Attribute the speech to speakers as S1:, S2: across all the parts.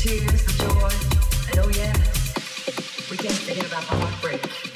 S1: tears, the joy, and oh yeah, we can't forget about the heartbreak.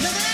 S1: You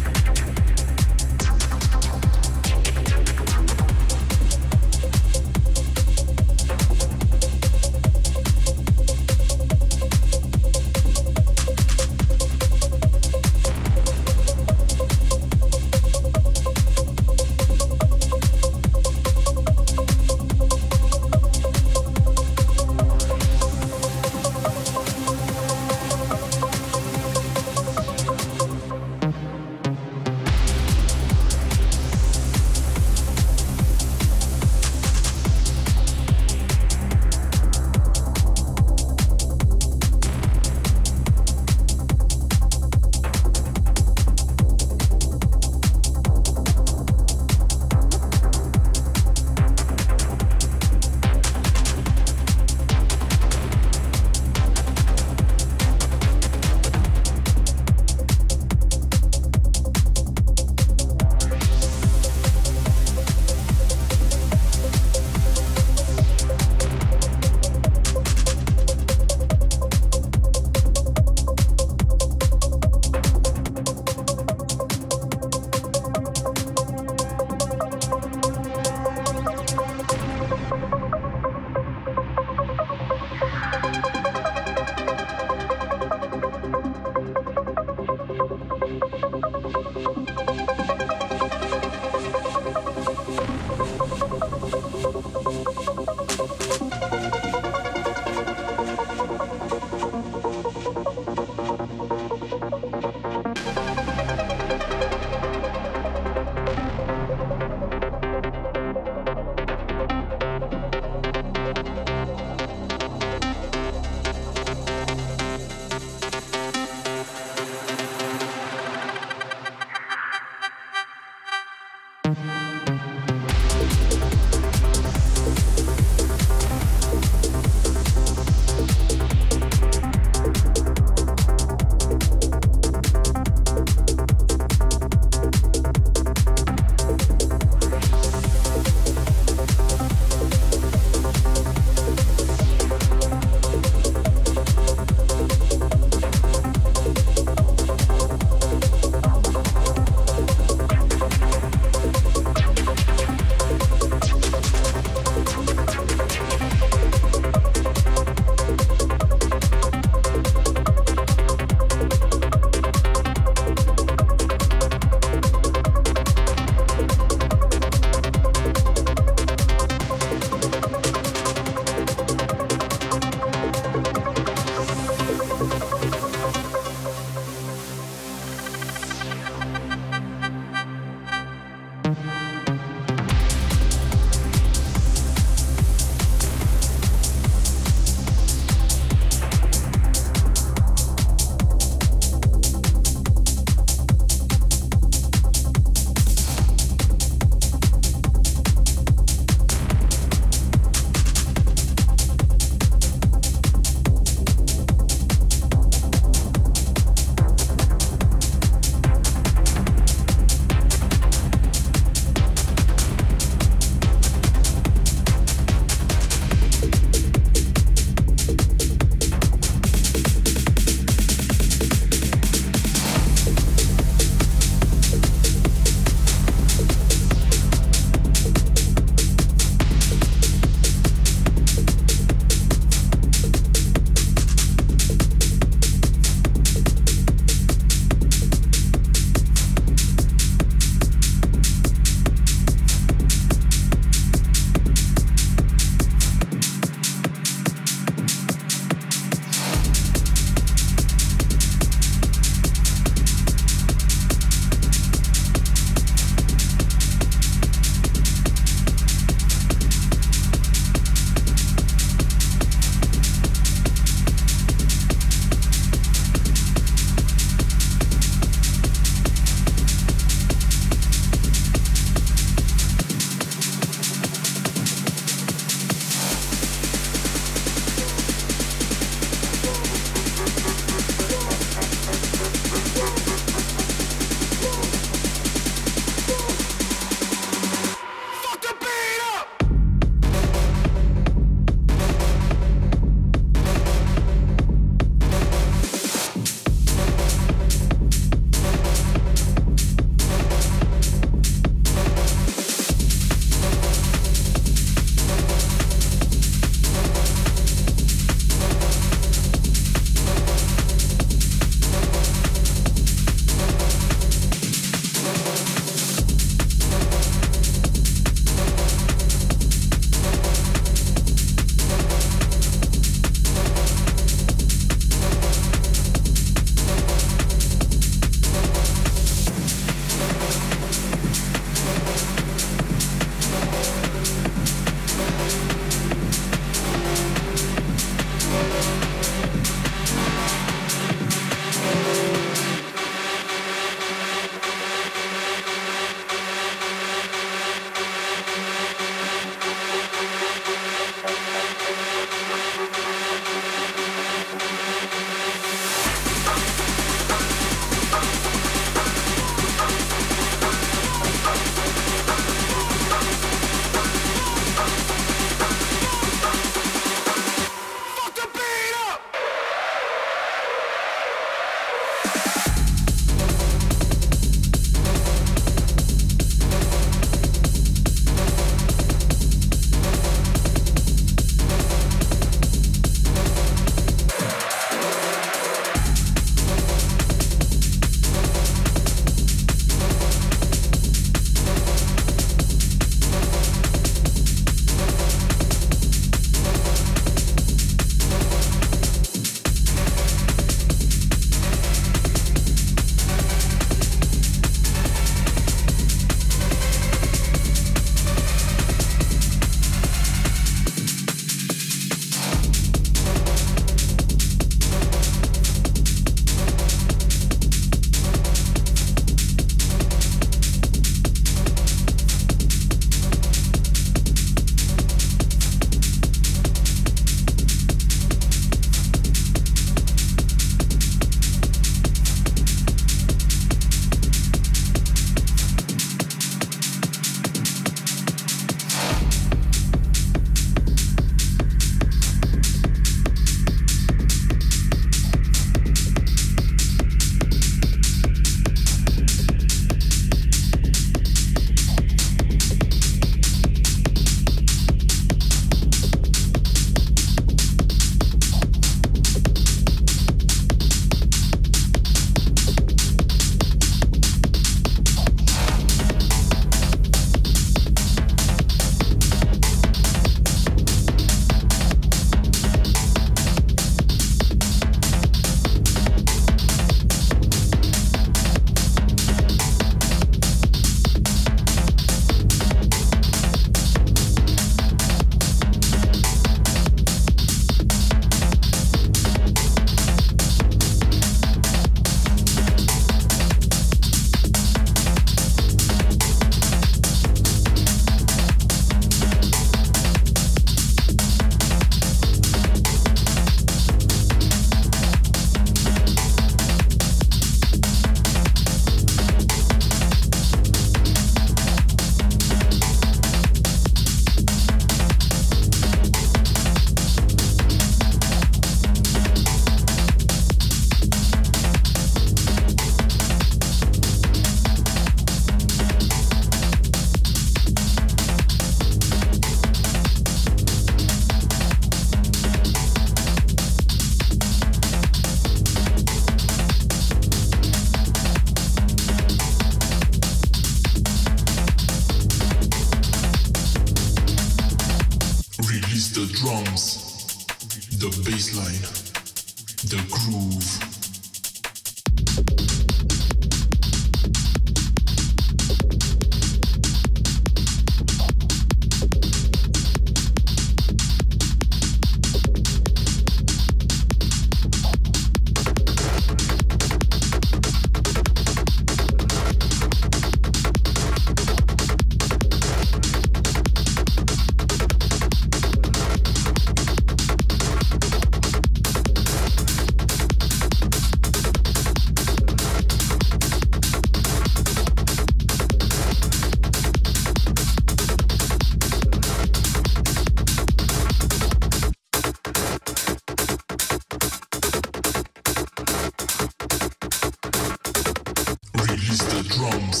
S2: is the drums,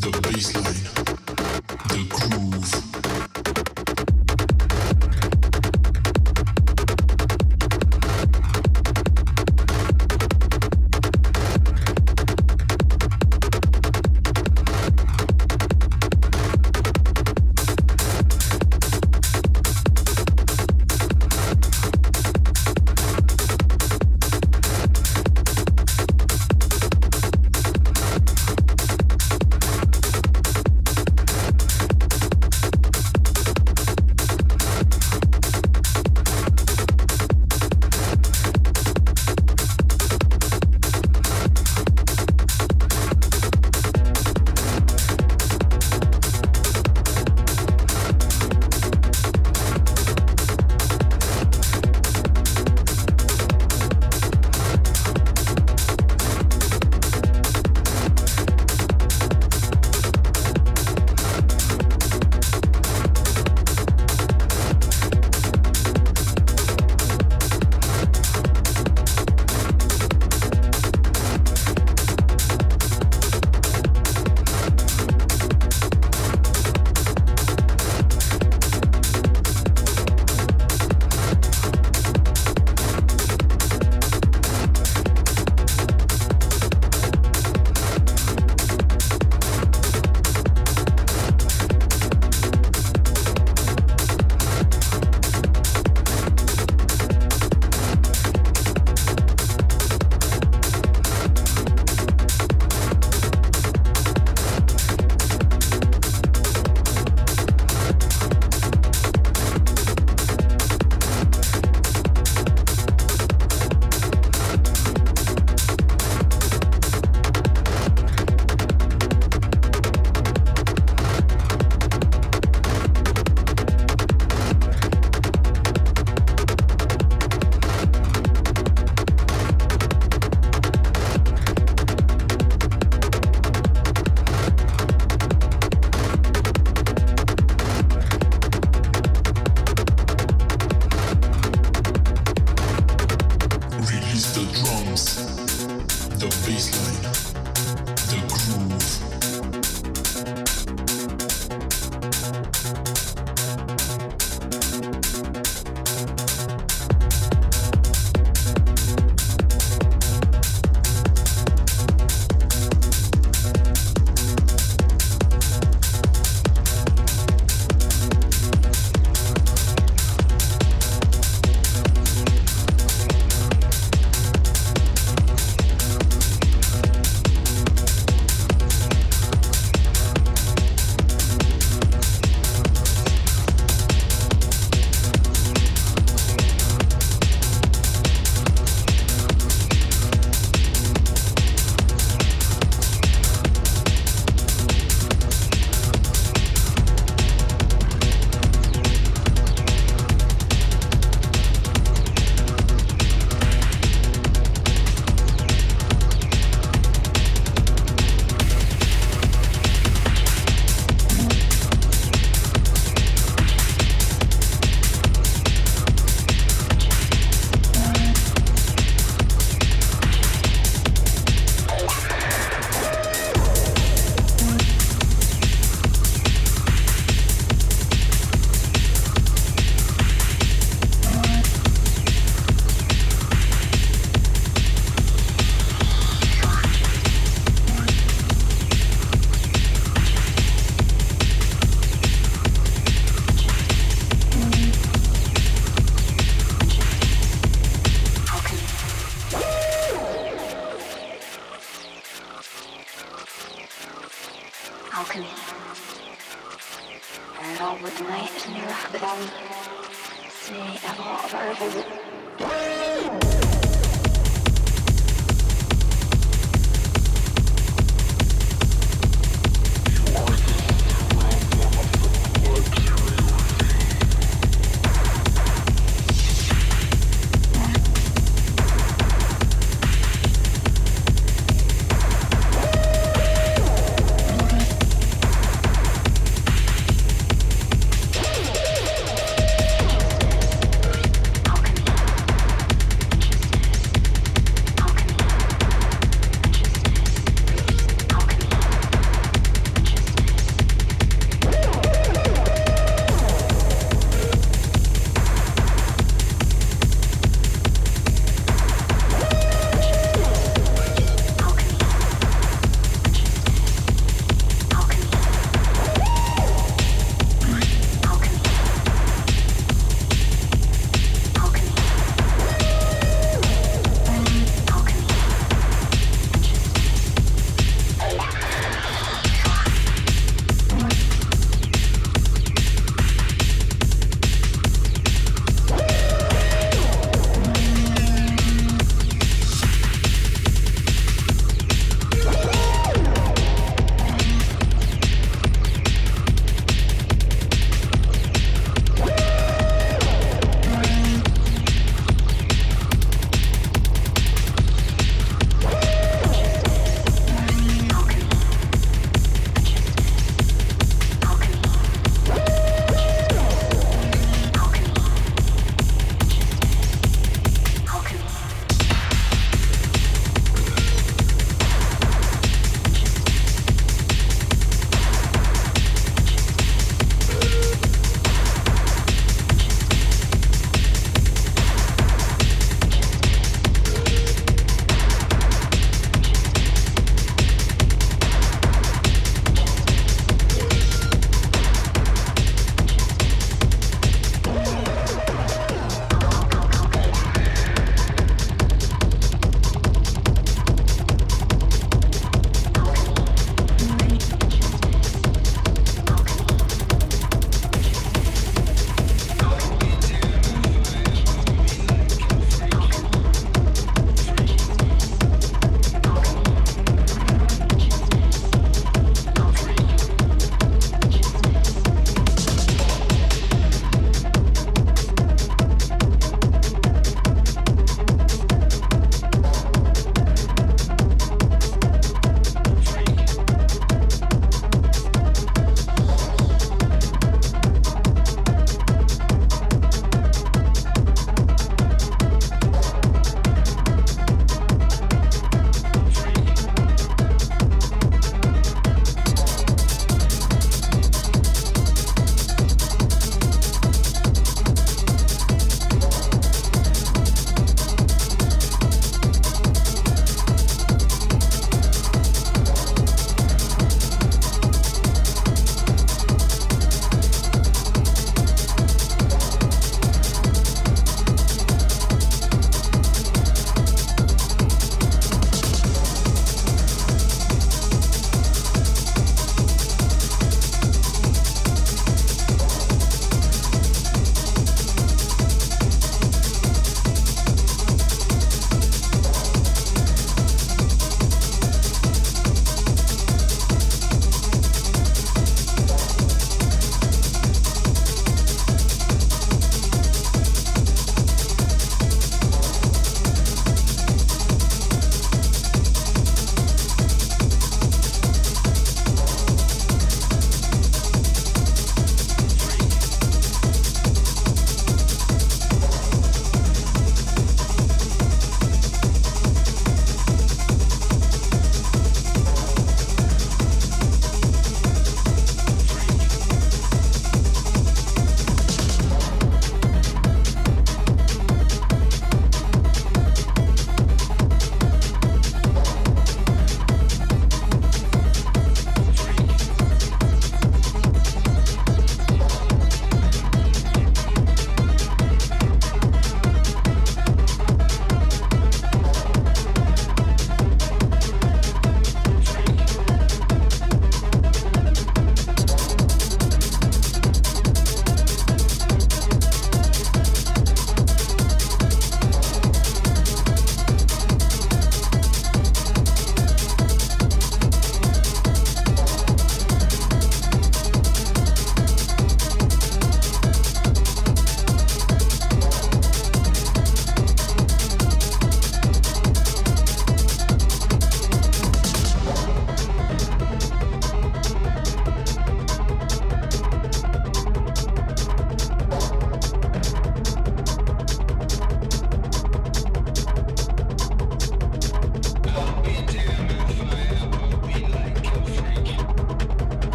S2: the bassline, the groove.